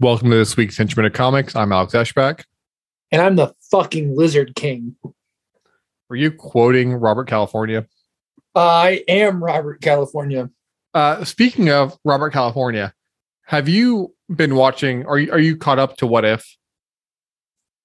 Welcome to this week's Henchman of Comics. I'm Alex Ashback. And I'm the fucking Lizard King. Were you quoting Robert California? I am Robert California. Uh, speaking of Robert California, have you been watching? Are you are you caught up to What If?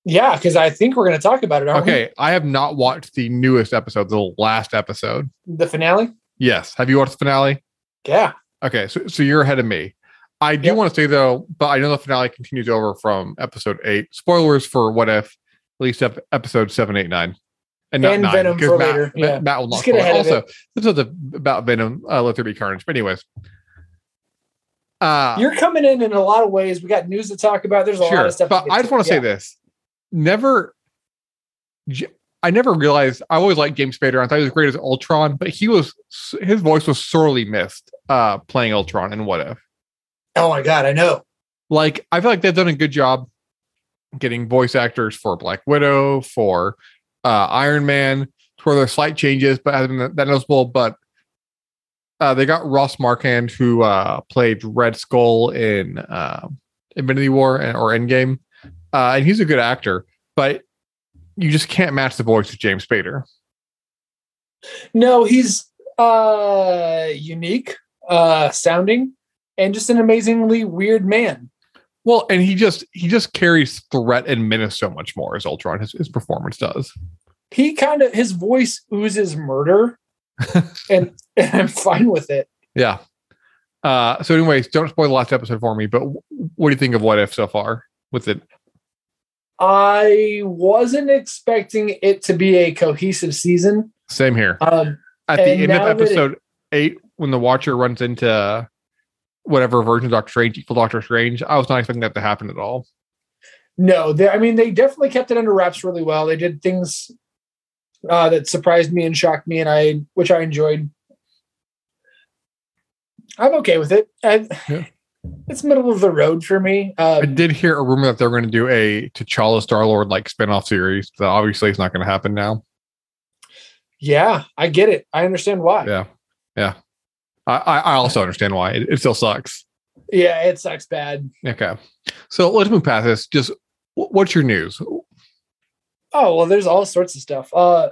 Yeah, because I think we're going to talk about it. Okay, we? I have not watched the newest episode, the last episode, the finale. Yes, have you watched the finale? Yeah. Okay, so so you're ahead of me. I do yep. want to say though, but I know the finale continues over from episode eight. Spoilers for what if, at least episode seven, eight, nine, and not and nine, Venom for Matt, later. Yeah. Matt, will not. Also, this is about Venom. Uh, Let there be carnage. But anyways, uh, you're coming in in a lot of ways. We got news to talk about. There's a sure, lot of stuff. But I just want to yeah. say this: never. I never realized I always liked James Spader. I thought he was great as Ultron, but he was his voice was sorely missed uh, playing Ultron in What If. Oh my god, I know. Like I feel like they've done a good job getting voice actors for Black Widow, for uh, Iron Man, to where there's slight changes, but hasn't been that noticeable. But uh, they got Ross Marquand, who uh, played Red Skull in uh, Infinity War or Endgame, uh, and he's a good actor, but you just can't match the voice of James Spader. No, he's uh unique uh sounding and just an amazingly weird man. Well, and he just he just carries threat and menace so much more as Ultron. His his performance does. He kind of his voice oozes murder, and, and I'm fine with it. Yeah. Uh, so, anyways, don't spoil the last episode for me. But what do you think of What If so far with it? I wasn't expecting it to be a cohesive season. Same here. Um, At the end of episode it, eight, when the Watcher runs into whatever version of Doctor Strange, equal Doctor Strange. I was not expecting that to happen at all. No, they, I mean they definitely kept it under wraps really well. They did things uh, that surprised me and shocked me, and I which I enjoyed. I'm okay with it. I, yeah. It's middle of the road for me. Um, I did hear a rumor that they're going to do a T'Challa Star Lord like spinoff series. So obviously, it's not going to happen now. Yeah, I get it. I understand why. Yeah, yeah. I, I also understand why it, it still sucks. Yeah, it sucks bad. Okay, so let's move past this. Just what's your news? Oh well, there's all sorts of stuff. Uh,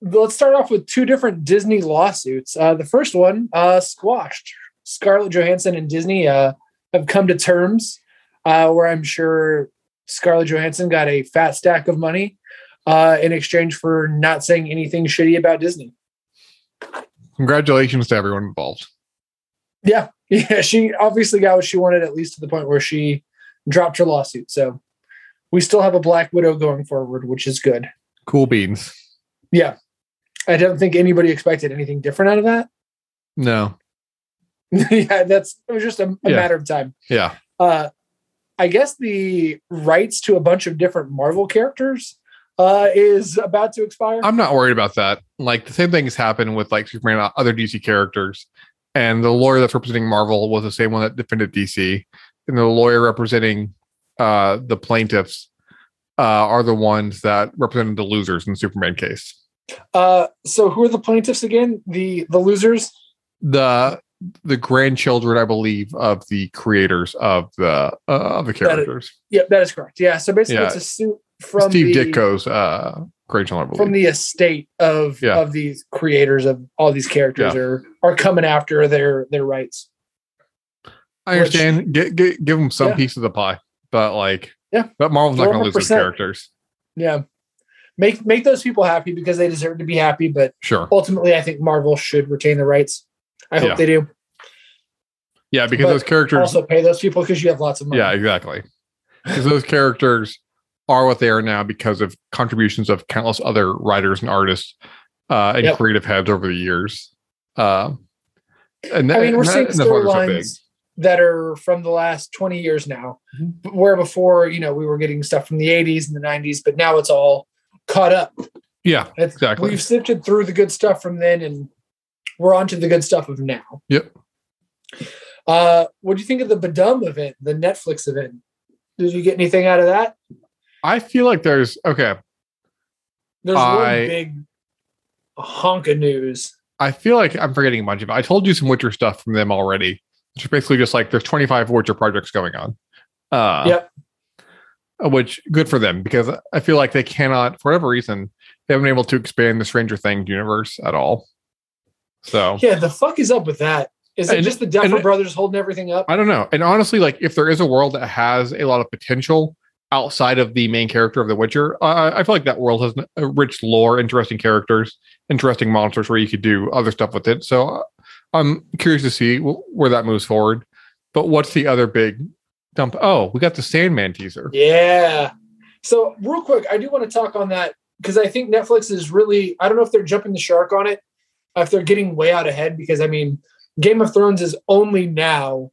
let's start off with two different Disney lawsuits. Uh, the first one uh, squashed. Scarlett Johansson and Disney uh, have come to terms uh, where I'm sure Scarlett Johansson got a fat stack of money uh, in exchange for not saying anything shitty about Disney congratulations to everyone involved. Yeah. Yeah. She obviously got what she wanted, at least to the point where she dropped her lawsuit. So we still have a Black Widow going forward, which is good. Cool beans. Yeah. I don't think anybody expected anything different out of that. No. yeah, that's it was just a, a yeah. matter of time. Yeah. Uh I guess the rights to a bunch of different Marvel characters uh, is about to expire. I'm not worried about that. Like the same thing has happened with like Superman, uh, other DC characters, and the lawyer that's representing Marvel was the same one that defended DC, and the lawyer representing uh, the plaintiffs uh, are the ones that represented the losers in the Superman case. Uh, so who are the plaintiffs again? The the losers. The the grandchildren, I believe, of the creators of the uh, of the characters. That is, yeah, that is correct. Yeah. So basically, yeah. it's a suit from Steve the, Ditko's uh, grandchildren, from the estate of yeah. of these creators of all these characters yeah. are are coming after their their rights. I understand. Which, get, get, give them some piece of the pie, but like, yeah. But Marvel's not going to lose those characters. Yeah, make make those people happy because they deserve to be happy. But sure, ultimately, I think Marvel should retain the rights. I hope they do. Yeah, because but those characters also pay those people because you have lots of money. Yeah, exactly. Because those characters are what they are now because of contributions of countless other writers and artists uh, and yep. creative heads over the years. Uh, and I mean, we're seeing storylines that are from the last 20 years now, mm-hmm. where before, you know, we were getting stuff from the 80s and the 90s, but now it's all caught up. Yeah, it's, exactly. We've sifted through the good stuff from then and we're on to the good stuff of now. Yep. Uh, what do you think of the Tudum event, the Netflix event? Did you get anything out of that? I feel like there's okay. There's I- one big hunk of news. I feel like I'm forgetting a bunch of it. I told you some Witcher stuff from them already. Which is basically just like there's 25 Witcher projects going on. Uh, Yep. Which good for them because I feel like they cannot, for whatever reason, they haven't been able to expand the Stranger Things universe at all. So Yeah, the fuck is up with that? Is it And- just the Duffer brothers holding everything up? I don't know. And honestly, like if there is a world that has a lot of potential outside of the main character of The Witcher, I, I feel like that world has a rich lore, interesting characters, interesting monsters where you could do other stuff with it. So uh, I'm curious to see wh- where that moves forward. But what's the other big dump? Oh, we got the Sandman teaser. Yeah. So real quick, I do want to talk on that because I think Netflix is really I don't know if they're jumping the shark on it, if they're getting way out ahead because I mean Game of Thrones is only now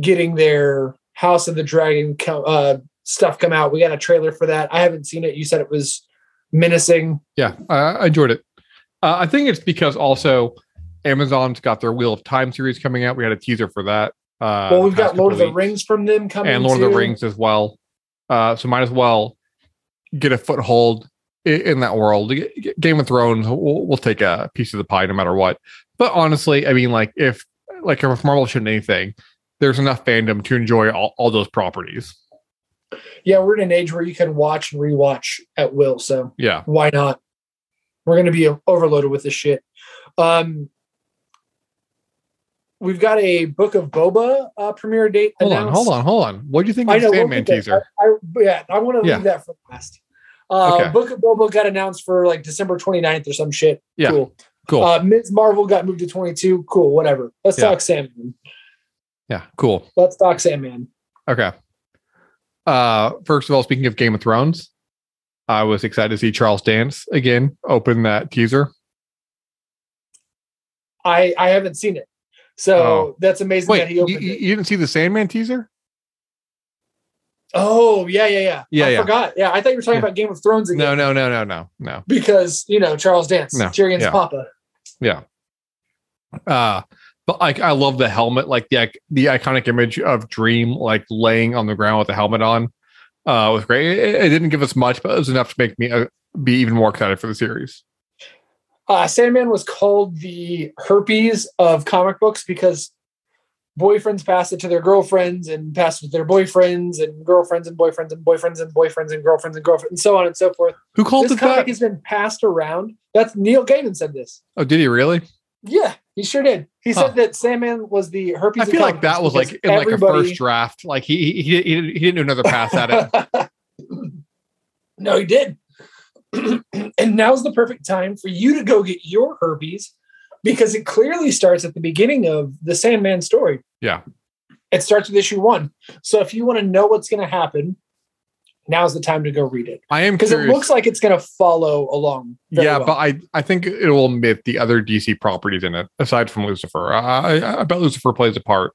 getting their House of the Dragon uh, stuff come out. We got a trailer for that. I haven't seen it. You said it was menacing. Yeah, I, I enjoyed it. Uh, I think it's because also Amazon's got their Wheel of Time series coming out. We had a teaser for that. Uh, well, we've got Lord of the. Rings from them coming and Lord of the Rings as well. Uh, so might as well get a foothold i- in that world. Game of Thrones, we'll, we'll take a piece of the pie no matter what. But honestly, I mean, like if like if Marvel shouldn't anything, there's enough fandom to enjoy all, all those properties. Yeah, we're in an age where you can watch and rewatch at will. So Yeah. why not? We're going to be overloaded with this shit. Um, we've got a Book of Boba uh, premiere date. Hold on, hold on, hold on. What do you think I of know. the we'll Sandman there. teaser? I, I, yeah, I want to Yeah. leave that for last. Uh, Okay. Book of Boba got announced for like December 29th or some shit. Yeah. Cool. Cool. Uh, Ms. Marvel got moved to 22. Cool. Whatever. Let's Yeah. talk Sandman. yeah, cool. Let's talk Sandman. Okay. Uh, first of all, speaking of Game of Thrones, I was excited to see Charles Dance again open that teaser. I I haven't seen it, so Oh. that's amazing Wait, that he you, opened you it. you didn't see the Sandman teaser? Oh yeah, yeah, yeah. Yeah, I yeah. forgot. Yeah, I thought you were talking Yeah. about Game of Thrones again. No, no, no, no, no, no. because you know Charles Dance, No, Tyrion's yeah. papa. Yeah. Uh but like I love the helmet, like the the iconic image of Dream like laying on the ground with the helmet on. Uh was great. It, it didn't give us much, but it was enough to make me uh, be even more excited for the series. Uh, Sandman was called the herpes of comic books because boyfriends pass it to their girlfriends and pass it to their boyfriends and girlfriends and boyfriends and boyfriends and boyfriends and girlfriends and girlfriends and so on and so forth. Who called this it comic that? has been passed around. That's Neil Gaiman said this. Oh, did he really? Yeah, he sure did. He Huh. said that Sandman was the herpes. Of comic I feel like that was like in like a first draft. Like he he he, he, he didn't do another pass at it. no, he did. and now's the perfect time for you to go get your herpes because it clearly starts at the beginning of the Sandman story. Yeah. It starts with issue one. So if you want to know what's going to happen, now's the time to go read it I am because it looks like it's going to follow along. yeah, well. but I I think it will omit the other DC properties in it aside from Lucifer. I, I, I bet Lucifer plays a part,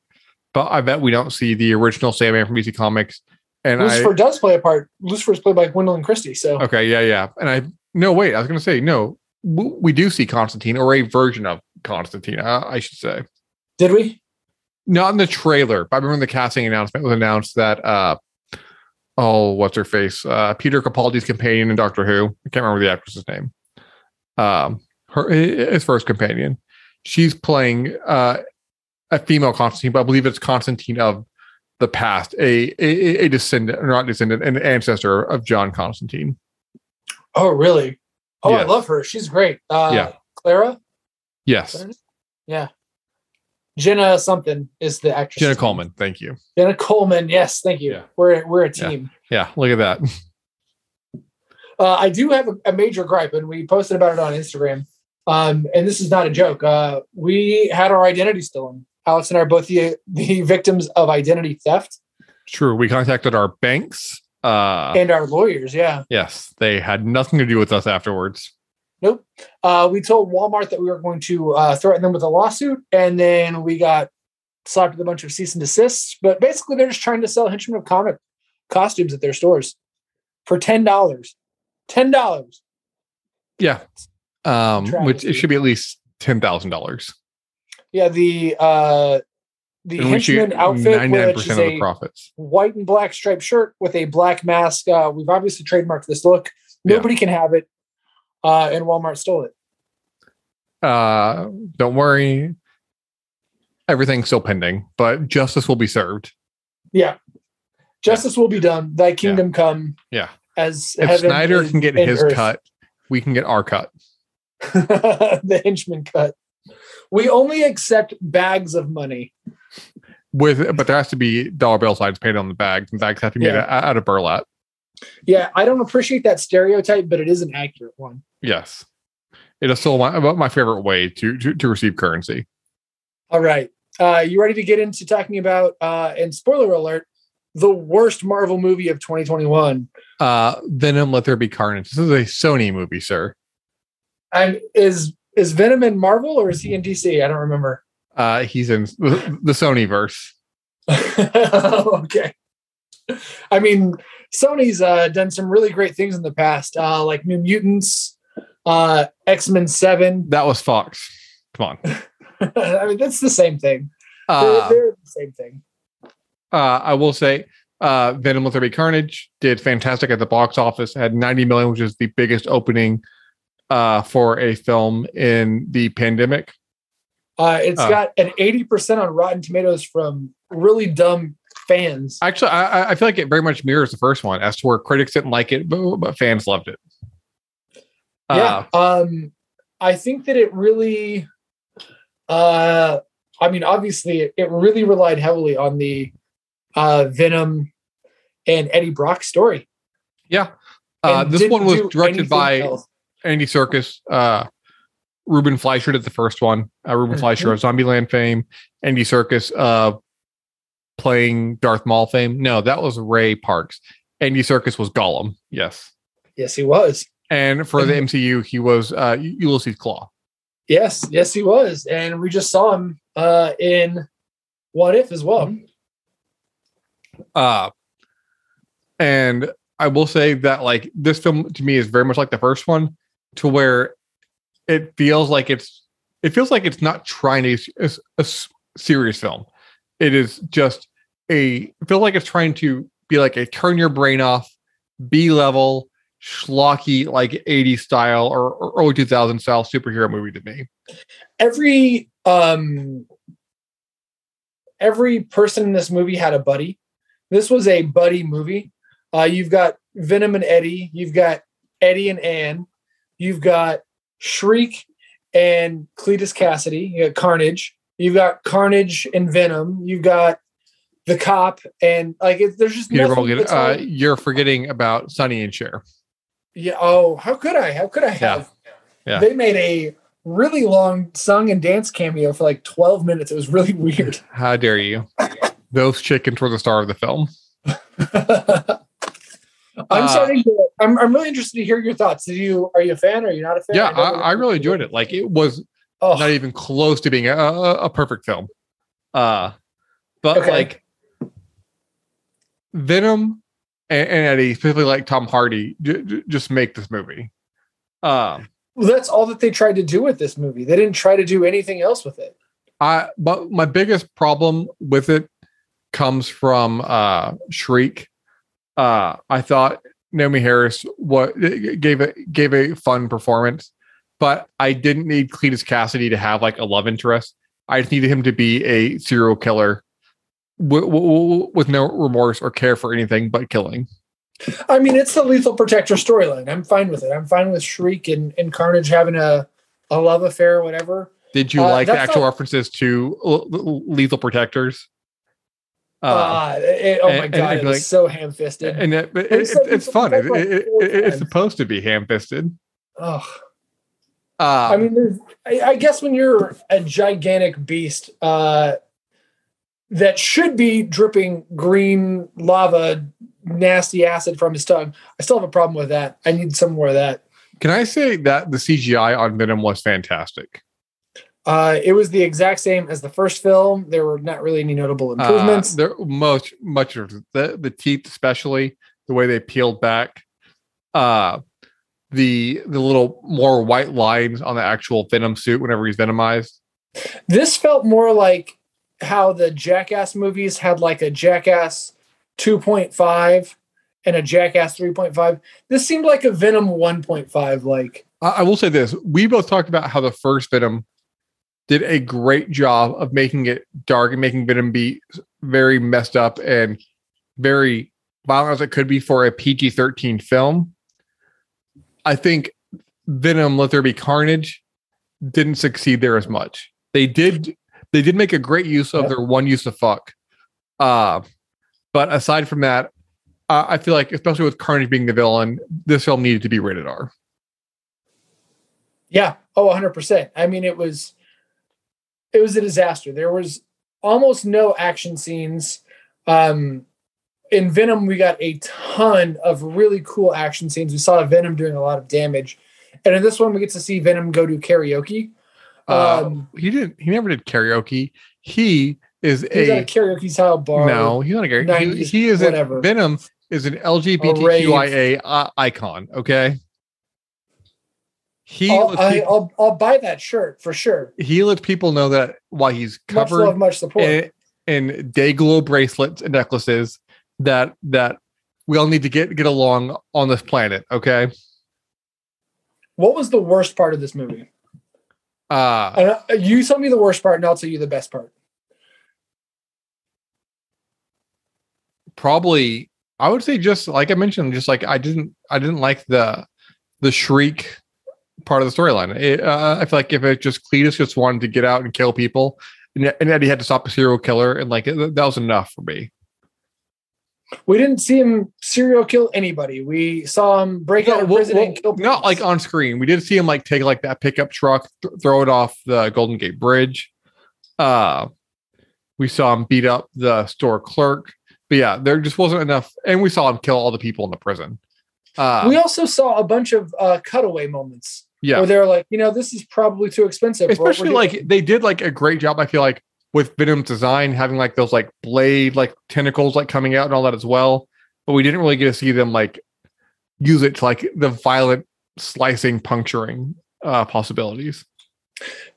but I bet we don't see the original Sandman from DC Comics. And Lucifer I does play a part. Lucifer is played by Gwendoline Christie. So okay, yeah, yeah, and I no wait, I was going to say no. We do see Constantine or a version of Constantine, uh, I should say. did we? Not in the trailer, but I remember the casting announcement was announced that uh oh, what's her face? Uh Peter Capaldi's companion in Doctor Who. I can't remember the actress's name. Um her his first companion. She's playing uh a female Constantine, but I believe it's Constantine of the past, a a, a descendant, or not descendant, an ancestor of John Constantine. Oh, really? Oh, I love her. She's great. Uh, Yeah. Clara? Yes. Yeah. Jenna something is the actress. Jenna Coleman, thank you. Jenna Coleman. Yes, thank you. Yeah. We're we're a Yeah. team. Yeah, look at that. Uh, I do have a, a major gripe, and we posted about it on Instagram. Um, and this is not a joke. Uh, we had our identity stolen. Alex and I are both the the victims of identity theft, True. We contacted our banks. Uh and our lawyers. Yeah. yes, they had nothing to do with us afterwards. Nope. Uh, we told Walmart that we were going to uh, threaten them with a lawsuit, and then we got slapped with a bunch of cease and desists. But basically, they're just trying to sell Henchman of Comic costumes at their stores for ten dollars. Ten dollars. Yeah. Um, which it should be at least ten thousand dollars. Yeah, the uh, the henchman outfit, 99% which of is the a profits. white and black striped shirt with a black mask. Uh, we've obviously trademarked this look. Yeah. Nobody can have it, uh, and Walmart stole it. Uh, don't worry. Everything's still pending, but justice will be served. Yeah, justice will be done. Thy kingdom come. Yeah. As If Snyder can get his earth. cut, we can get our cut. the henchman cut. We only accept bags of money. With but there has to be dollar bill signs painted on the bags, and bags have to be made Yeah. out out of burlap. Yeah, I don't appreciate that stereotype, but it is an accurate one. Yes, it is still my my favorite way to to, to receive currency. All right. Uh, you ready to get into talking about, uh, and spoiler alert, the worst Marvel movie of 2021? Uh, Venom, Let There Be Carnage. This is a Sony movie, sir. And is is Venom in Marvel or is he in DC? I don't remember. Uh, he's in the, Sony verse. okay. I mean, Sony's uh, done some really great things in the past, uh, like New Mutants, uh, X Men Seven. That was Fox. Come on. I mean, that's the same thing. They're, Uh, they're the same thing. uh, I will say, uh, Venom with There Be Carnage did fantastic at the box office. Had 90 million, which is the biggest opening uh, for a film in the pandemic. Uh, it's uh, got an 80% on Rotten Tomatoes from really dumb fans. Actually, I, I feel like it very much mirrors the first one, as to where critics didn't like it, but, but fans loved it. Uh, yeah. Um, I think that it really, uh, I mean, obviously, it, really relied heavily on the uh, Venom and Eddie Brock story. yeah. Uh, this one was directed by else. Andy Serkis. Uh, Ruben Fleischer did the first one. Uh, Ruben Mhm. Fleischer of Zombieland fame. Andy Serkis uh, playing Darth Maul fame. No, that was Ray Parks. Andy Serkis was Gollum. Yes. Yes, he was. And for the MCU, he was uh, Ulysses Klaue. Yes, yes, he was. And we just saw him uh, in What If as well. Uh, and I will say that like this film to me is very much like the first one, to where it feels like it's it feels like it's not trying to a serious film. It is just a it feels like it's trying to be like a turn your brain off, B level, schlocky like 80s style or, or early 2000 style superhero movie to me. Every um, every person in this movie had a buddy. This was a buddy movie. Uh, you've got Venom and Eddie. You've got Eddie and Anne. You've got Shriek and Cletus Cassidy. You got Carnage. You've got Carnage and Venom. You've got the cop and like it, there's just Peter. Morgan, uh, you're forgetting about Sonny and Cher. yeah. Oh, how could I? How could I have? Yeah. They made a really long song and dance cameo for like 12 minutes. It was really weird. How dare you? Those chickens were the star of the film. I'm Uh, starting to. I'm, I'm really interested to hear your thoughts. Did you? Are you a fan? or Are you not a fan? Yeah, don't I. I really enjoyed it. Like it was Oh, not even close to being a, a, a perfect film. Uh, but Okay. like Venom and, and Eddie, specifically like Tom Hardy, j- j- just make this movie. Um, well, that's all that they tried to do with this movie. They didn't try to do anything else with it. I but my biggest problem with it comes from uh Shriek. Uh I thought Naomie Harris what gave it gave a fun performance, but I didn't need Cletus Cassidy to have like a love interest. I just needed him to be a serial killer w- w- with no remorse or care for anything but killing. I mean, it's the Lethal Protector storyline. I'm fine with it. I'm fine with Shriek and, and Carnage having a a love affair or whatever. Did you Uh, like the actual not- references to l- l- lethal protectors? Uh, it- oh my and god, it'd it be was like- so ham fisted. and it, it, They it- it's fun. Like it- four it- it's supposed to be ham fisted. Oh, Uh, I mean, there's, I, I guess when you're a gigantic beast uh, that should be dripping green lava, nasty acid from his tongue, I still have a problem with that. I need some more of that. can I say that the CGI on Venom was fantastic? Uh, it was the exact same as the first film. There were not really any notable Uh, improvements. there most much of the the teeth, especially the way they peeled back. Uh, the the little more white lines on the actual Venom suit whenever he's venomized. this felt more like how the Jackass movies had like a Jackass 2.5 and a Jackass 3.5. This seemed like a Venom 1.5. Like I, I will say this: we both talked about how the first Venom did a great job of making it dark and making Venom be very messed up and very violent as it could be for a PG 13 film. I think Venom Let There Be Carnage didn't succeed there as much. They did they did make a great use of their one use of fuck. Uh but aside from that, uh, I feel like especially with Carnage being the villain, this film needed to be rated R. Yeah. Oh, 100%. I mean, it was it was a disaster. There was almost no action scenes. Um in Venom we got a ton of really cool action scenes. We saw Venom doing a lot of damage. And in this one we get to see Venom go do karaoke. Uh, Um, he didn't. He never did karaoke. He is a a karaoke style bar. no. He's not a karaoke. He, 90s, he is a. Venom is an LGBTQIA i- icon. Okay. He I'll, I, I'll, I'll buy that shirt for sure. he lets people know that why he's Much love, covered much support. in, in day glow bracelets and necklaces that that we all need to get get along on this planet. Okay. what was the worst part of this movie? Uh And, uh, you tell me the worst part, and I'll tell you the best part. probably I would say just like I mentioned, just like I didn't I didn't like the the shriek part of the storyline. Uh, I feel like if it just Cletus just wanted to get out and kill people, and, and Eddie had to stop a serial killer, and like that was enough for me. We didn't see him serial kill anybody. We saw him break out of well, prison well, and kill. not like on screen. We did see him like take like that pickup truck, th- throw it off the Golden Gate Bridge. Uh, we saw him beat up the store clerk. But yeah, there just wasn't enough, and we saw him kill all the people in the prison. Uh, we also saw a bunch of uh, cutaway moments yeah, where they're like, you know, this is probably too expensive. for what we're especially like they did like a great job i feel like with venom's design having like those like blade like tentacles like coming out and all that as well but we didn't really get to see them like use it to like the violent slicing puncturing uh possibilities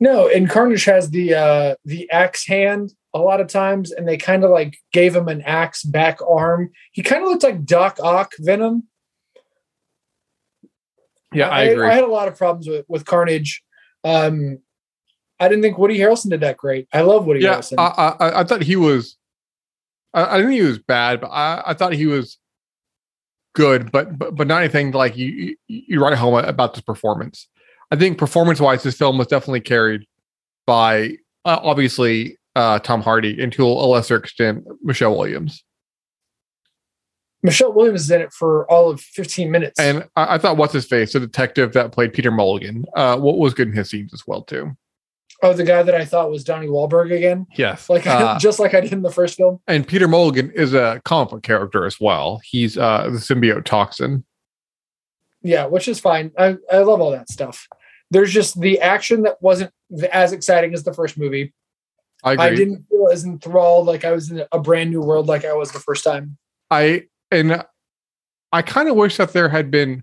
no, and Carnage has the uh, the axe hand a lot of times, and they kind of like gave him an axe back arm. He kind of looked like Doc Ock Venom. Yeah i, agree I, had a lot of problems with with Carnage. Um, I didn't think Woody Harrelson did that great. I love Woody yeah Harrelson. I, I i thought he was i, I didn't think he was bad but i i thought he was good but but, but not anything like you you, you write home about this performance i think performance wise this film was definitely carried by uh, obviously uh tom hardy and to a lesser extent michelle williams Michelle Williams is in it for all of 15 minutes. and I, I thought what's his face the detective that played peter mulligan uh what was good in his scenes as well too oh, the guy that I thought was Donnie Wahlberg again, yes like uh, just like I did in the first film. and peter mulligan is a comic book character as well he's uh the symbiote toxin Yeah, which is fine. I, I love all that stuff. There's just the action that wasn't as exciting as the first movie. i agree I didn't feel as enthralled like I was in a brand new world like I was the first time. I and I kind of wish that there had been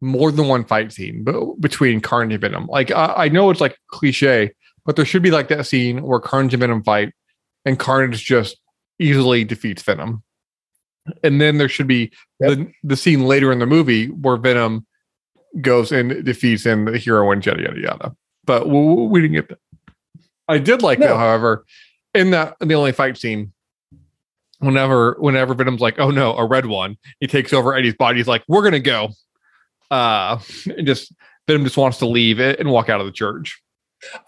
more than one fight scene between Carnage and Venom. Like I, I know it's like cliche, but there should be like that scene where Carnage and Venom fight, and Carnage just easily defeats Venom. And then there should be Yep. the the scene later in the movie where Venom goes and defeats and the hero and yada yada yada. But we, we didn't get that. I did like No. that, however, in that in the only fight scene. Whenever, whenever Venom's like, "Oh no, a red one," he takes over Eddie's body. He's like, "We're gonna go," uh, and just Venom just wants to leave it and walk out of the church.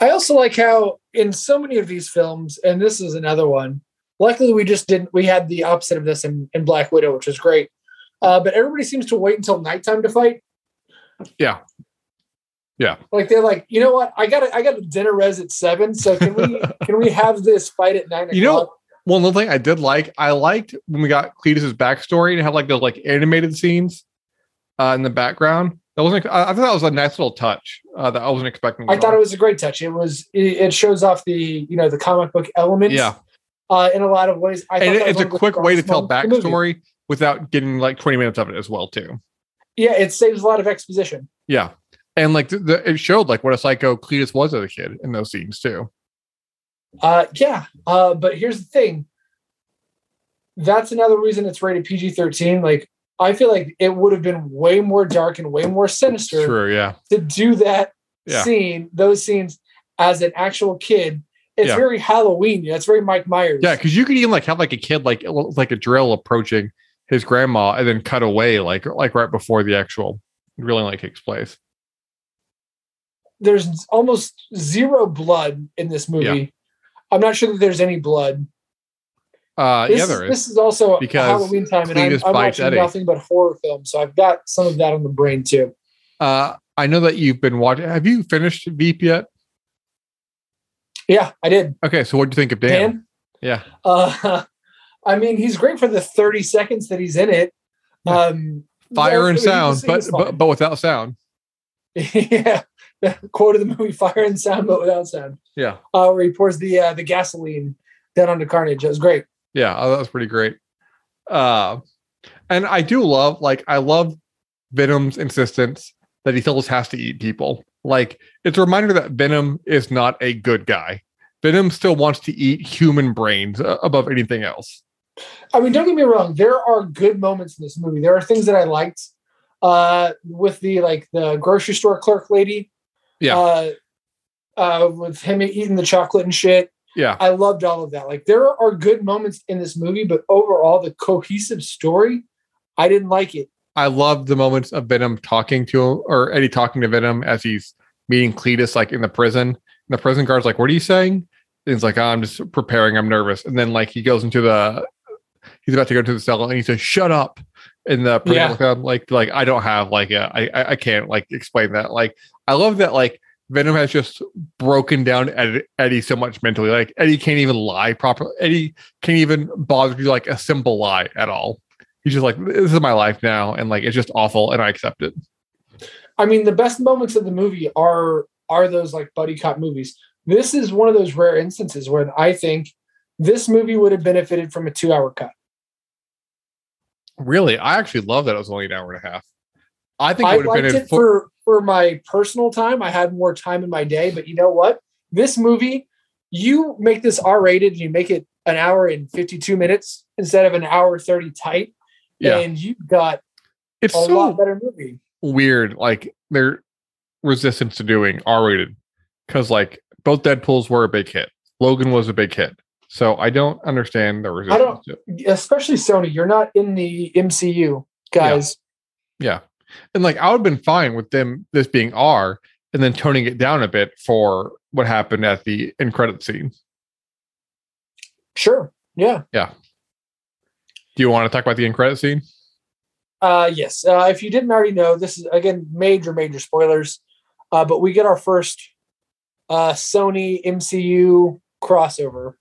I also like how in so many of these films, and this is another one. Luckily, we just didn't. We had the opposite of this in, in Black Widow, which was great. Uh, but everybody seems to wait until nighttime to fight. Yeah. Yeah. Like they're like, you know what? I got I got a dinner res at seven. So can we can we have this fight at nine o'clock? You know, One little thing I did like, I liked when we got Cletus's backstory and have like those like animated scenes uh, in the background. That wasn't. I, I thought that was a nice little touch uh, that I wasn't expecting. I thought all. it was a great touch. It was it, it shows off the you know the comic book elements. Yeah, Uh, in a lot of ways, I and it- it's a quick way to tell moments in the movie. backstory without getting like twenty minutes of it as well too. Yeah, it saves a lot of exposition. Yeah, and like the, the, it showed like what a psycho Cletus was as a kid in those scenes too. Uh, yeah, uh, but here's the thing. That's another reason it's rated PG thirteen. Like I feel like it would have been way more dark and way more sinister True. Yeah. to do that Yeah. scene, those scenes as an actual kid. It's Yeah. very Halloween. It's very Mike Myers. Yeah, because you could even like have like a kid like like a drill approaching his grandma and then cut away like like right before the actual drilling like takes place. There's almost zero blood in this movie. I'm not sure that there's any blood. Uh This, yeah, there is. this is also Because Halloween time, and I'm, I'm watching Eddie. nothing but horror films, so I've got some of that on the brain too. Uh I know that you've been watching have you finished Veep yet? Yeah, I did. Okay, so what do you think of Dan? Dan, Yeah. uh, I mean, he's great for the 30 seconds that he's in it. Um, Fire and sound, but, but but without sound. yeah, quote of the movie: "Fire and sound, but without sound." Yeah. Uh, where he pours the uh, the gasoline down onto Carnage. It was great. Yeah, oh, that was pretty great. Uh, and I do love, like, I love Venom's insistence that he still has to eat people. Like, it's a reminder that Venom is not a good guy. Venom still wants to eat human brains uh, above anything else. I mean, don't get me wrong. There are good moments in this movie. There are things that I liked uh, with the like the grocery store clerk lady. Yeah. Uh, uh, with him eating the chocolate and shit. Yeah, I loved all of that. Like there are good moments in this movie, but overall, the cohesive story, I didn't like it. I love the moments of Venom talking to him or Eddie talking to Venom as he's meeting Cletus, like in the prison. And the prison guard's like, "What are you saying?" And he's like, oh, "I'm just preparing. I'm nervous." And then like he goes into the, he's about to go to the cell and he says, "Shut up." And the prison Yeah. like, like I don't have like a, I, I can't like explain that. Like I love that like Venom has just broken down Eddie, Eddie so much mentally. Like Eddie can't even lie properly. Eddie can't even bother to do like a simple lie at all. He's just like, this is my life now, and like it's just awful, and I accept it. I mean, the best moments of the movie are are those like buddy cop movies. This is one of those rare instances where I think this movie would have benefited from a two hour cut. Really, I actually love that it was only an hour and a half. I think I it would have liked been it for for my personal time. I had more time in my day, but you know what? This movie, you make this R rated you make it an hour and fifty two minutes instead of an hour thirty tight, yeah. and you've got It's a so lot better movie. weird, like their resistance to doing R rated, because like both Deadpool's were a big hit. Logan was a big hit, so I don't understand the resistance. to it. Especially Sony, you're not in the MCU, guys. Yeah, and like I would have been fine with them this being R and then toning it down a bit for what happened at the end credit scene. Sure. Yeah. Yeah. Do you want to talk about the end credit scene? Uh, yes. Uh, if you didn't already know, this is again major, major spoilers. Uh, but we get our first uh, Sony MCU crossover.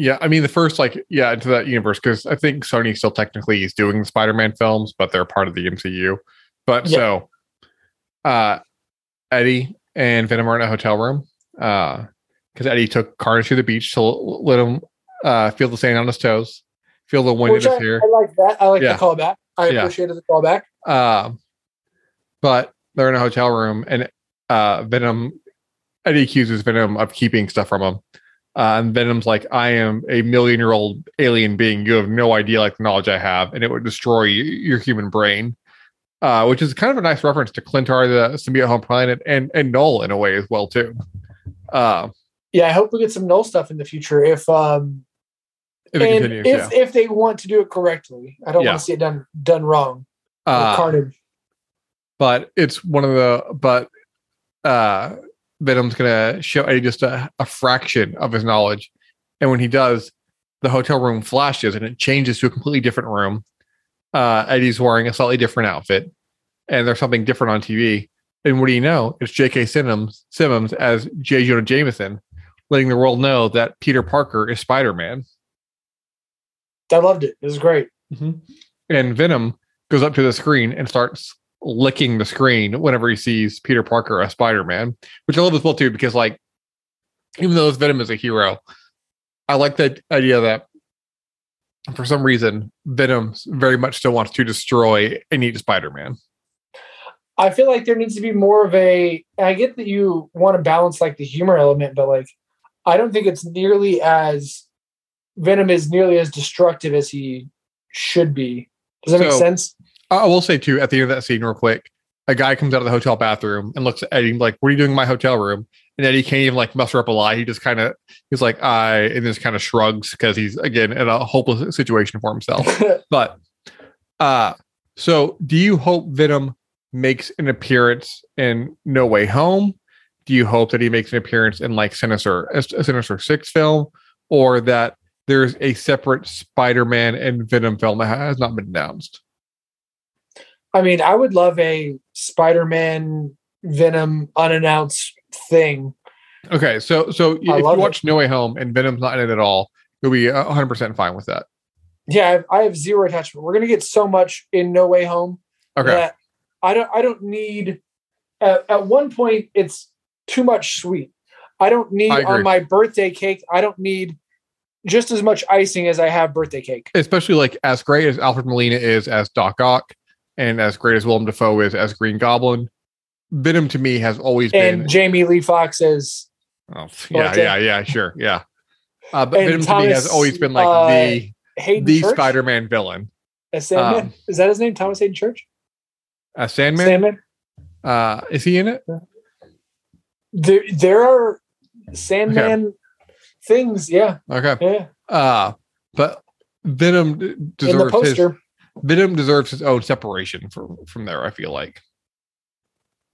Yeah, I mean the first like yeah into that universe because I think Sony still technically is doing the Spider-Man films, but they're part of the MCU. But Yeah. so, uh, Eddie and Venom are in a hotel room uh because Eddie took Carnage to the beach to l- let him uh feel the sand on his toes, feel the wind Which in I, his hair. I like that. I like Yeah. the callback. I Yeah. appreciated the callback. Uh, but they're in a hotel room, and uh, Venom, Eddie accuses Venom of keeping stuff from him. Uh, and Venom's like, I am a million year old alien being. You have no idea, like, the knowledge I have, and it would destroy your human brain. Uh, which is kind of a nice reference to Klyntar, the symbiote home planet, and and Knull in a way as well too. Uh, Yeah, I hope we get some Knull stuff in the future if um if and continues, if if they want to do it correctly. I don't Yeah. want to see it done done wrong. yeah. Uh, Carnage. but it's one of the but uh Venom's gonna show Eddie just a, a fraction of his knowledge. And when he does, the hotel room flashes and it changes to a completely different room. Uh Eddie's wearing a slightly different outfit, and there's something different on TV. And what do you know? It's J.K. Simmons Simmons as J. Jonah Jameson, letting the world know that Peter Parker is Spider-Man. I loved it. It was great. And Venom goes up to the screen and starts licking the screen whenever he sees Peter Parker as Spider Man, which I love as well too, because like even though this Venom is a hero, I like the idea that for some reason Venom very much still wants to destroy and eat Spider Man. I feel like there needs to be more of a. I get that you want to balance like the humor element, but like I don't think it's nearly as Venom is nearly as destructive as he should be. Does that make sense? I will say too, at the end of that scene, real quick, a guy comes out of the hotel bathroom and looks at Eddie like, "What are you doing in my hotel room?" And Eddie can't even like muster up a lie. He just kind of he's like, "I," and just kind of shrugs because he's again in a hopeless situation for himself. but uh, so do you hope Venom makes an appearance in No Way Home? Do you hope that he makes an appearance in like Sinister, a Sinister Six film, or that there's a separate Spider-Man and Venom film that has not been announced? I mean, I would love a Spider-Man Venom unannounced thing. Okay, so so if you love it. watch No Way Home and Venom's not in it at all, you'll be hundred percent fine with that. Yeah, I have, I have zero attachment. We're gonna get so much in No Way Home Okay, I don't. I don't need. At, at one point, it's too much sweet. I don't need I on my birthday cake. I don't need just as much icing as I have birthday cake. especially like as great as Alfred Molina is as Doc Ock, and as great as Willem Dafoe is as Green Goblin, Venom to me has always been And been. Jamie Lee Foxx as Oh, yeah, yeah, yeah, sure, yeah. Uh, but And Venom to me has always been like uh, the Hayden the Church. Spider-Man villain. As Sandman. um, Is that his name? Thomas Haden Church. Uh, Sandman, Sandman. uh, is he in it? There, there are Sandman things. Yeah, Okay, yeah. uh, but Venom d- In the deserves his. Venom deserves his own separation from from there. I feel like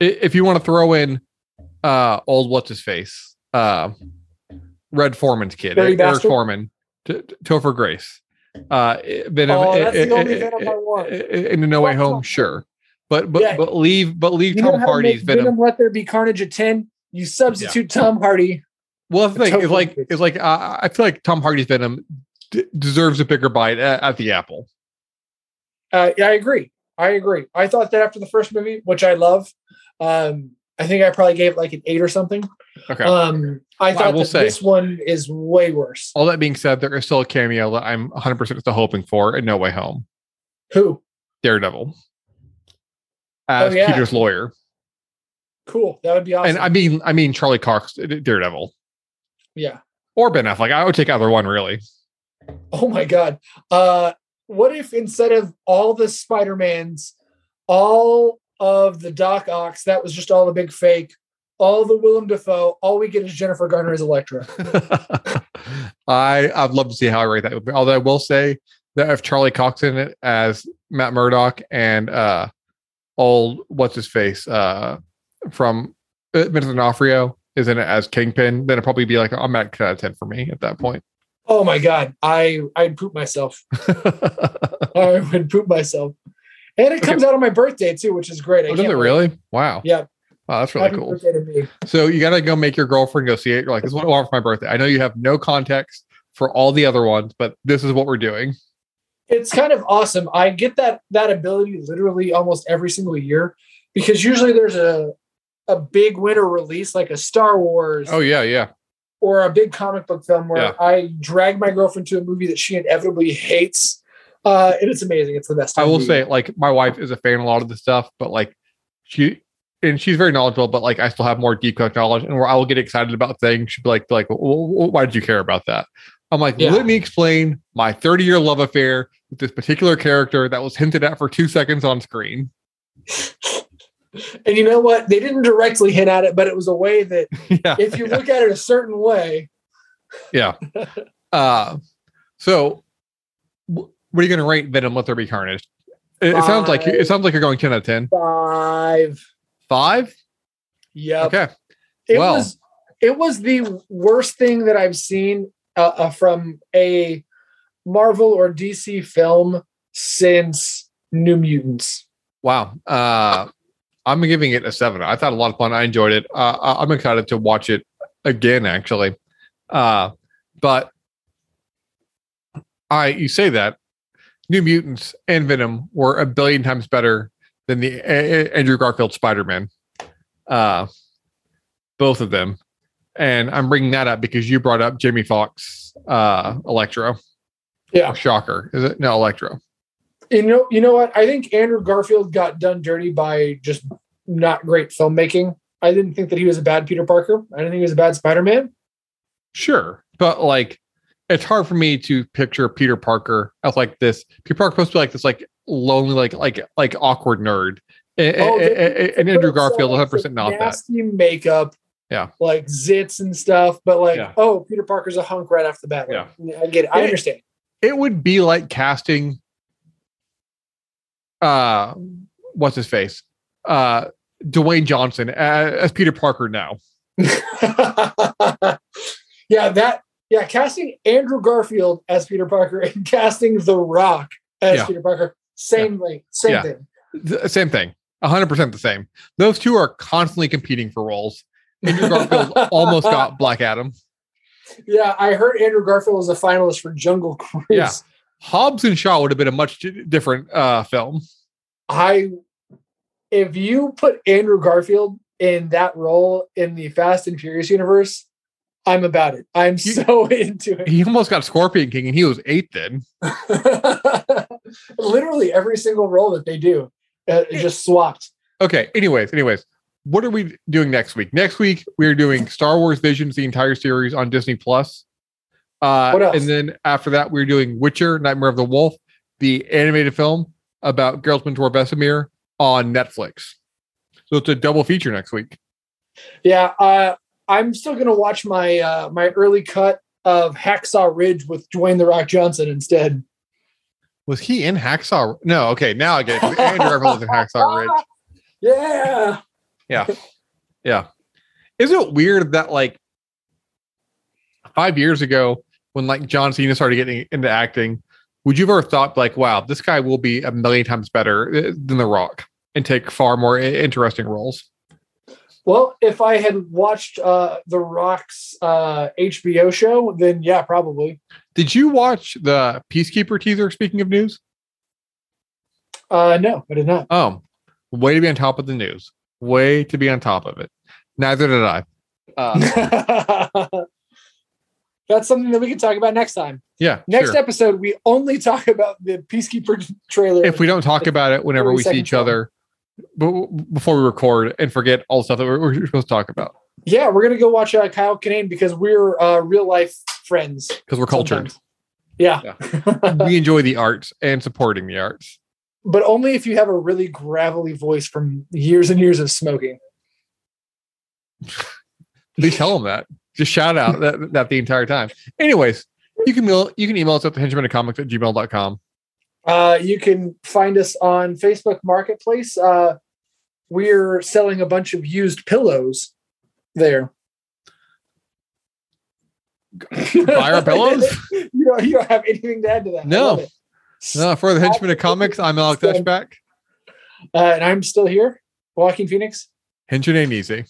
if you want to throw in uh old what's his face uh Red Foreman's kid Eric Bastard? Foreman T- T- Topher Grace uh Venom Oh, that's the only Venom I want. i- i- in the No Way Home sure but but Yeah. but leave but leave You Tom how to Hardy's make Venom. Let There Be Carnage at ten. You substitute Tom Hardy. Well, the thing is like it's like uh, I feel like Tom Hardy's Venom d- deserves a bigger bite at, at the apple. Uh, yeah, I agree. I agree. I thought that after the first movie, which I love, um, I think I probably gave it like an eight or something. Okay. Um, I I thought that say- this one is way worse. All that being said, there is still a cameo that I'm 100% still hoping for in No Way Home. Who? Daredevil as Oh, yeah. Peter's lawyer, Cool. That would be awesome. and I mean, I mean Charlie Cox uh, Daredevil yeah. or Ben Affleck. I would take either one really. Oh my god. Uh, what if instead of all the Spider Mans, all of the Doc Ox, that was just all a big fake. All the Willem Dafoe, all we get is Jennifer Garner as Elektra. I I'd love to see how I rate that. Although I will say that if Charlie Cox in it as Matt Murdock and uh old what's his face uh from uh, Vincent D'Onofrio is in it as Kingpin, then it'd probably be like I'm at 10 out of 10 for me at that point. Oh my god, I I'd poop myself. I would poop myself. And it comes out on my birthday too, which is great. Oh, does it wait. really? Wow. Yeah. Wow, that's really Happy cool. to. So you gotta go make your girlfriend go see it. You're like, this is what I want for my birthday. I know you have no context for all the other ones, but this is what we're doing. It's kind of awesome. I get that that ability literally almost every single year because usually there's a a big winter release like a Star Wars Oh yeah, yeah. Or a big comic book film where Yeah. I drag my girlfriend to a movie that she inevitably hates. Uh, and it's amazing. It's the best. I will the say, like, my wife is a fan of a lot of the stuff, but like she and she's very knowledgeable, but like I still have more deep cut knowledge, and where I will get excited about things, she'd be like, like, "Wh- wh- why did you care about that? I'm like, Yeah. let me explain my 30 year love affair with this particular character that was hinted at for two seconds on screen. and you know what? They didn't directly hint at it, but it was a way that yeah. if you look at it a certain way, Yeah. Uh, so what are you going to rate Venom? Let there be carnage. It, it sounds like it sounds like you're going ten out of ten. five. Five. Yeah. Okay. It Well. was it was the worst thing that I've seen uh, uh, from a Marvel or DC film since New Mutants. Wow. Uh, I'm giving it a seven. I thought a lot of fun. I enjoyed it. Uh, I'm excited to watch it again. Actually, uh, but I you say that New Mutants and Venom were a billion times better than the A- A- Andrew Garfield Spider-Man. Uh, both of them, and I'm bringing that up because you brought up Jamie Foxx, uh, Electro. Yeah. Shocker. Is it no Electro? You know, you know what? I think Andrew Garfield got done dirty by just not great filmmaking. I didn't think that he was a bad Peter Parker. I didn't think he was a bad Spider-Man. Sure, but like it's hard for me to picture Peter Parker as like this. Peter Parker supposed to be like this like lonely, like like like awkward nerd. And, Oh, and- and Andrew Garfield, one hundred percent not that. nasty makeup. Yeah. Like zits and stuff, but like, Yeah. oh, Peter Parker's a hunk right off the bat. Like, I get it. I It- understand. It would be like casting, uh, what's his face, uh, Dwayne Johnson as, as Peter Parker now. yeah, that yeah, casting Andrew Garfield as Peter Parker and casting The Rock as Yeah. Peter Parker, same thing, same Yeah. thing. The same thing, hundred percent the same. Those two are constantly competing for roles. Andrew Garfield almost got Black Adam. Yeah, I heard Andrew Garfield was a finalist for Jungle Cruise. Yeah. Hobbs and Shaw would have been a much different uh, film. I if you put Andrew Garfield in that role in the Fast and Furious universe, I'm about it. I'm so into it. He almost got Scorpion King, and he was eight then. Literally every single role that they do uh, is just swapped. Okay. Anyways, anyways, what are we doing next week? Next week we're doing Star Wars Visions, the entire series on Disney Plus. Uh? And then after that, we're doing Witcher: Nightmare of the Wolf, the animated film about Geralt Mentor Vesemir on Netflix. So it's a double feature next week. Yeah, uh, I'm still gonna watch my uh, my early cut of Hacksaw Ridge with Dwayne the Rock Johnson instead. Was he in Hacksaw? No. Okay, now I get it. Andrew Garfield was in Hacksaw Ridge. Yeah. Yeah. Yeah. Isn't it weird that like five years ago, when like John Cena started getting into acting, would you have ever thought like, wow, this guy will be a million times better uh, than The Rock and take far more interesting roles? Well, if I had watched uh, The Rock's uh, HBO show, then yeah, probably. Did you watch the Peacekeeper teaser? Speaking of news, Uh, no, I did not. oh, way to be on top of the news. Way to be on top of it. Neither did I. Uh, That's something that we can talk about next time. yeah. Next sure. episode, we only talk about the Peacekeeper trailer. if we don't talk about it whenever we see each film. other before we record and forget all the stuff that we're, we're supposed to talk about yeah, we're gonna go watch uh, Kyle Kinane because we're uh, real life friends. because we're cultured. sometimes. Yeah, we enjoy the arts and supporting the arts. but only if you have a really gravelly voice from years and years of smoking. Please tell them that. Just shout out that, that the entire time. Anyways, you can mail, you can email us at the henchman of comics at gmail.com. Uh, you can find us on Facebook Marketplace. Uh, we're selling a bunch of used pillows there. Buy our pillows? you don't. You don't have anything to add to that. No. No, for the henchman of comics, I'm Alex Eschbach. Uh, and I'm still here, Walking Phoenix. Henchman ain't easy.